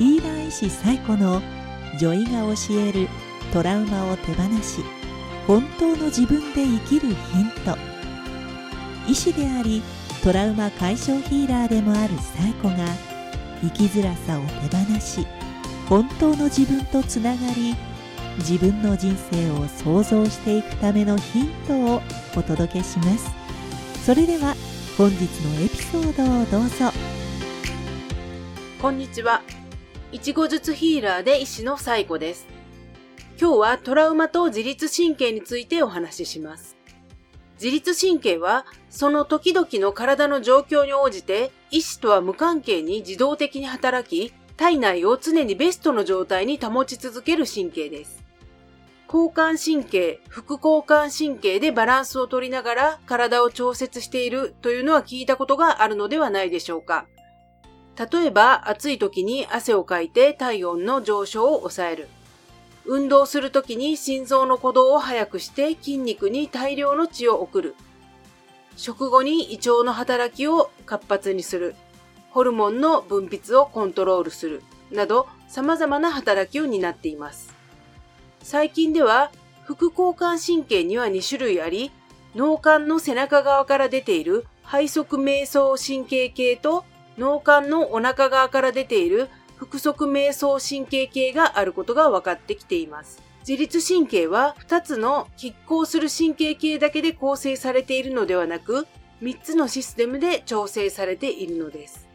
ヒーラー医師最古の女医が教えるトラウマを手放し本当の自分で生きるヒント。医師でありトラウマ解消ヒーラーでもある最古が生きづらさを手放し本当の自分とつながり自分の人生を創造していくためのヒントをお届けします。それでは本日のエピソードをどうぞ。こんにちは。いちご術ヒーラーで医師の最後です。今日はトラウマと自律神経についてお話しします。自律神経は、その時々の体の状況に応じて、医師とは無関係に自動的に働き、体内を常にベストの状態に保ち続ける神経です。交感神経、副交感神経でバランスを取りながら体を調節しているというのは聞いたことがあるのではないでしょうか。例えば暑い時に汗をかいて体温の上昇を抑える。運動する時に心臓の鼓動を速くして筋肉に大量の血を送る。食後に胃腸の働きを活発にする。ホルモンの分泌をコントロールする。など様々な働きを担っています。最近では副交感神経には2種類あり、脳幹の背中側から出ている背側瞑想神経系と脳幹のお腹側から出ている腹側瞑想神経系があることが分かってきています。自律神経は2つの拮抗する神経系だけで構成されているのではなく、3つのシステムで調整されているのです。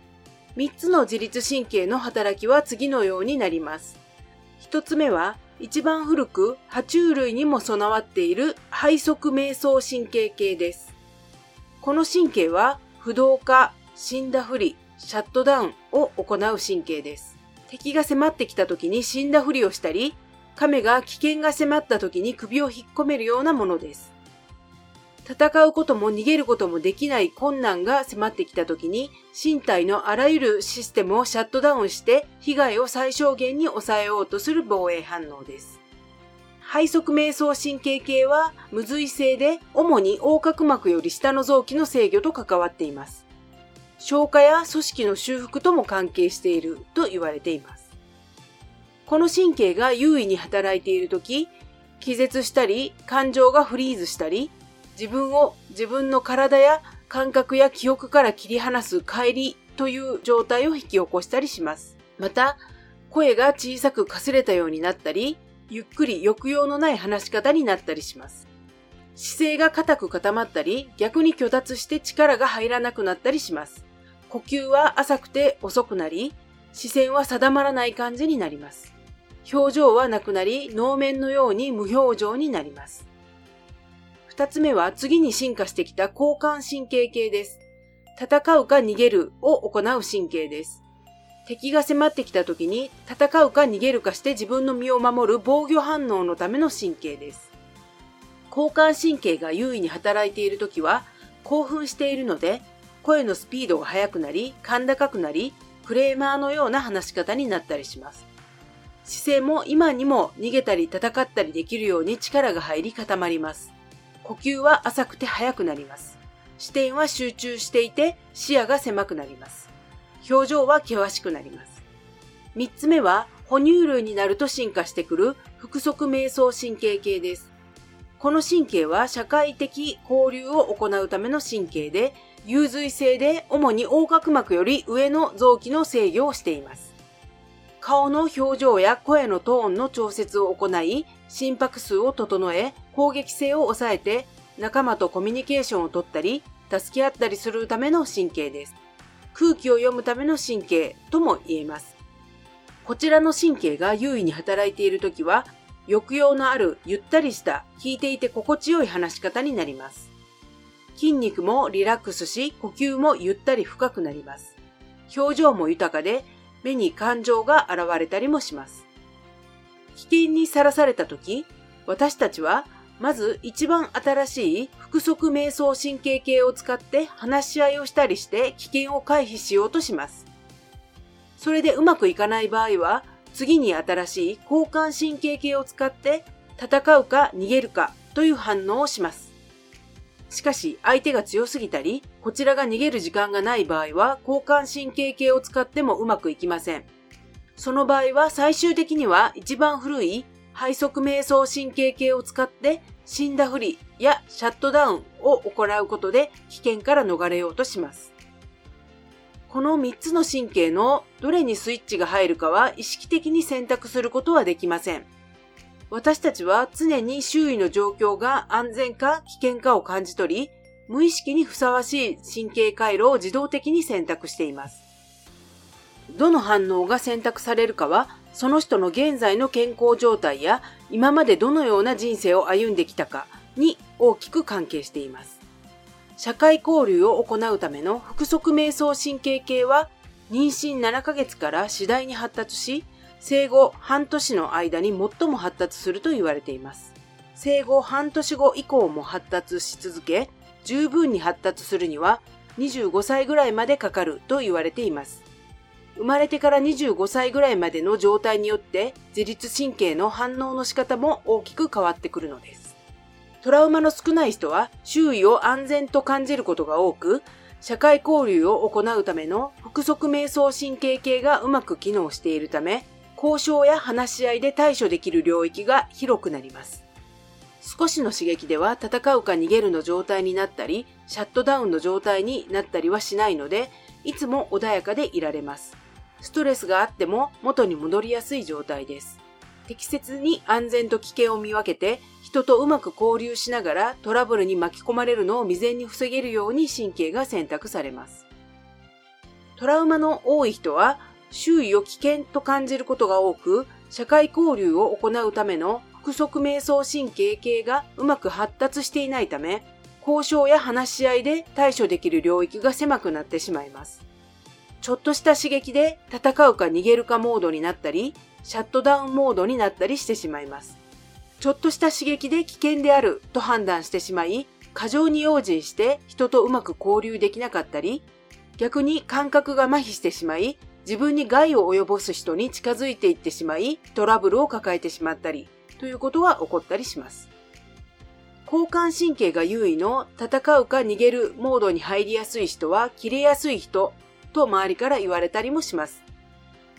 3つの自律神経の働きは次のようになります。1つ目は、一番古く爬虫類にも備わっている背側瞑想神経系です。この神経は不動化、死んだふり、シャットダウンを行う神経です。敵が迫ってきた時に死んだふりをしたり、亀が危険が迫った時に首を引っ込めるようなものです。戦うことも逃げることもできない困難が迫ってきた時に、身体のあらゆるシステムをシャットダウンして、被害を最小限に抑えようとする防衛反応です。背側瞑想神経系は無髄性で、主に横隔膜より下の臓器の制御と関わっています。消化や組織の修復とも関係していると言われています。この神経が優位に働いているとき、気絶したり、感情がフリーズしたり、自分を自分の体や感覚や記憶から切り離す帰りという状態を引き起こしたりします。また、声が小さくかすれたようになったり、ゆっくり抑揚のない話し方になったりします。姿勢が硬く固まったり、逆に虚脱して力が入らなくなったりします。呼吸は浅くて遅くなり、視線は定まらない感じになります。表情はなくなり、能面のように無表情になります。二つ目は次に進化してきた交感神経系です。戦うか逃げるを行う神経です。敵が迫ってきた時に戦うか逃げるかして自分の身を守る防御反応のための神経です。交感神経が優位に働いている時は興奮しているので声のスピードが速くなり、甲高くなり、クレーマーのような話し方になったりします。姿勢も今にも逃げたり戦ったりできるように力が入り固まります。呼吸は浅くて速くなります。視点は集中していて視野が狭くなります。表情は険しくなります。三つ目は哺乳類になると進化してくる腹側瞑想神経系です。この神経は社会的交流を行うための神経で、幽髄性で主に横隔膜より上の臓器の制御をしています。顔の表情や声のトーンの調節を行い、心拍数を整え、攻撃性を抑えて、仲間とコミュニケーションをとったり、助け合ったりするための神経です。空気を読むための神経とも言えます。こちらの神経が優位に働いているときは、抑揚のあるゆったりした聞いていて心地よい話し方になります。筋肉もリラックスし、呼吸もゆったり深くなります。表情も豊かで、目に感情が現れたりもします。危険にさらされた時、私たちは、まず一番新しい腹側瞑想神経系を使って話し合いをしたりして危険を回避しようとします。それでうまくいかない場合は、次に新しい交感神経系を使って戦うか逃げるかという反応をします。しかし相手が強すぎたり、こちらが逃げる時間がない場合は交感神経系を使ってもうまくいきません。その場合は最終的には一番古い背側瞑想神経系を使って死んだふりやシャットダウンを行うことで危険から逃れようとします。この3つの神経のどれにスイッチが入るかは意識的に選択することはできません。私たちは常に周囲の状況が安全か危険かを感じ取り、無意識にふさわしい神経回路を自動的に選択しています。どの反応が選択されるかは、その人の現在の健康状態や今までどのような人生を歩んできたかに大きく関係しています。社会交流を行うための腹側瞑想神経系は妊娠7ヶ月から次第に発達し、生後半年の間に最も発達すると言われています。生後半年後以降も発達し続け、十分に発達するには25歳ぐらいまでかかると言われています。生まれてから25歳ぐらいまでの状態によって自律神経の反応の仕方も大きく変わってくるのです。トラウマの少ない人は周囲を安全と感じることが多く、社会交流を行うための腹側瞑想神経系がうまく機能しているため、交渉や話し合いで対処できる領域が広くなります。少しの刺激では戦うか逃げるの状態になったり、シャットダウンの状態になったりはしないので、いつも穏やかでいられます。ストレスがあっても元に戻りやすい状態です。適切に安全と危険を見分けて、人とうまく交流しながらトラブルに巻き込まれるのを未然に防げるように神経が選択されます。トラウマの多い人は、周囲を危険と感じることが多く、社会交流を行うための腹側瞑想神経系がうまく発達していないため、交渉や話し合いで対処できる領域が狭くなってしまいます。ちょっとした刺激で戦うか逃げるかモードになったり、シャットダウンモードになったりしてしまいます。ちょっとした刺激で危険であると判断してしまい、過剰に用心して人とうまく交流できなかったり、逆に感覚が麻痺してしまい、自分に害を及ぼす人に近づいていってしまい、トラブルを抱えてしまったり、ということは起こったりします。交感神経が優位の戦うか逃げるモードに入りやすい人は切れやすい人と周りから言われたりもします。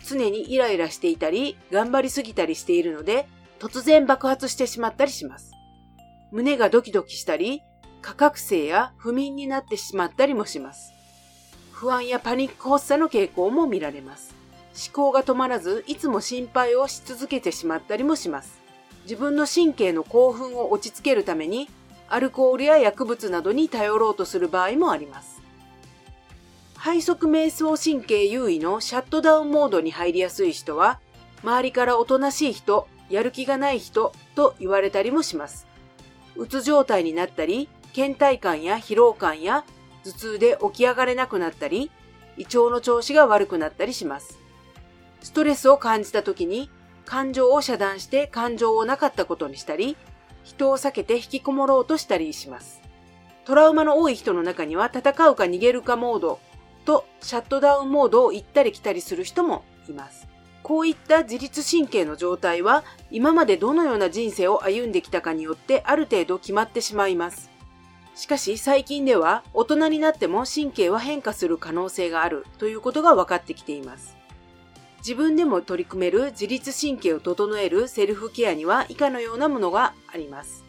常にイライラしていたり、頑張りすぎたりしているので、突然爆発してしまったりします。胸がドキドキしたり、過覚醒や不眠になってしまったりもします。不安やパニック発作の傾向も見られます。思考が止まらず、いつも心配をし続けてしまったりもします。自分の神経の興奮を落ち着けるために、アルコールや薬物などに頼ろうとする場合もあります。背側瞑想神経優位のシャットダウンモードに入りやすい人は、周りからおとなしい人、やる気がない人と言われたりもします。うつ状態になったり、倦怠感や疲労感や頭痛で起き上がれなくなったり、胃腸の調子が悪くなったりします。ストレスを感じた時に感情を遮断して感情をなかったことにしたり、人を避けて引きこもろうとしたりします。トラウマの多い人の中には戦うか逃げるかモードとシャットダウンモードを行ったり来たりする人もいます。こういった自律神経の状態は今までどのような人生を歩んできたかによってある程度決まってしまいます。しかし最近では大人になっても神経は変化する可能性があるということが分かってきています。自分でも取り組める自律神経を整えるセルフケアには以下のようなものがあります。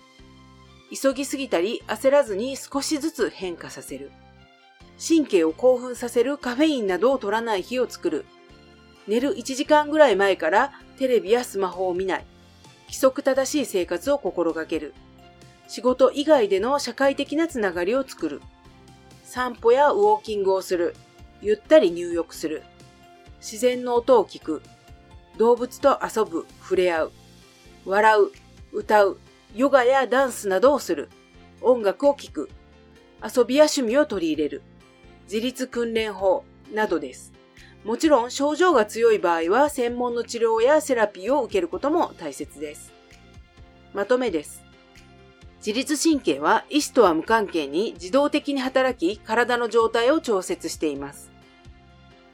急ぎすぎたり焦らずに少しずつ変化させる。神経を興奮させるカフェインなどを取らない日を作る。寝る1時間ぐらい前からテレビやスマホを見ない。規則正しい生活を心がける。仕事以外での社会的なつながりを作る。散歩やウォーキングをする。ゆったり入浴する。自然の音を聞く。動物と遊ぶ、触れ合う。笑う、歌う、ヨガやダンスなどをする。音楽を聴く。遊びや趣味を取り入れる。自立訓練法などです。もちろん症状が強い場合は専門の治療やセラピーを受けることも大切です。まとめです。自律神経は意思とは無関係に自動的に働き体の状態を調節しています。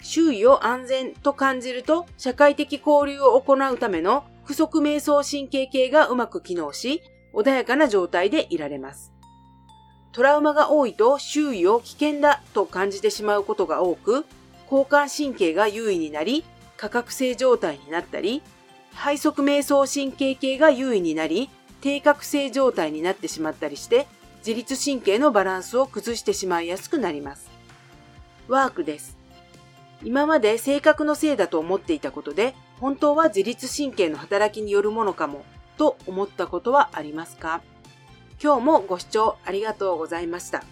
周囲を安全と感じると社会的交流を行うための不足瞑想神経系がうまく機能し穏やかな状態でいられます。トラウマが多いと周囲を危険だと感じてしまうことが多く、交感神経が優位になり、価格性状態になったり、背側瞑想神経系が優位になり、低覚醒状態になってしまったりして、自律神経のバランスを崩してしまいやすくなります。ワークです。今まで性格のせいだと思っていたことで、本当は自律神経の働きによるものかも、と思ったことはありますか？今日もご視聴ありがとうございました。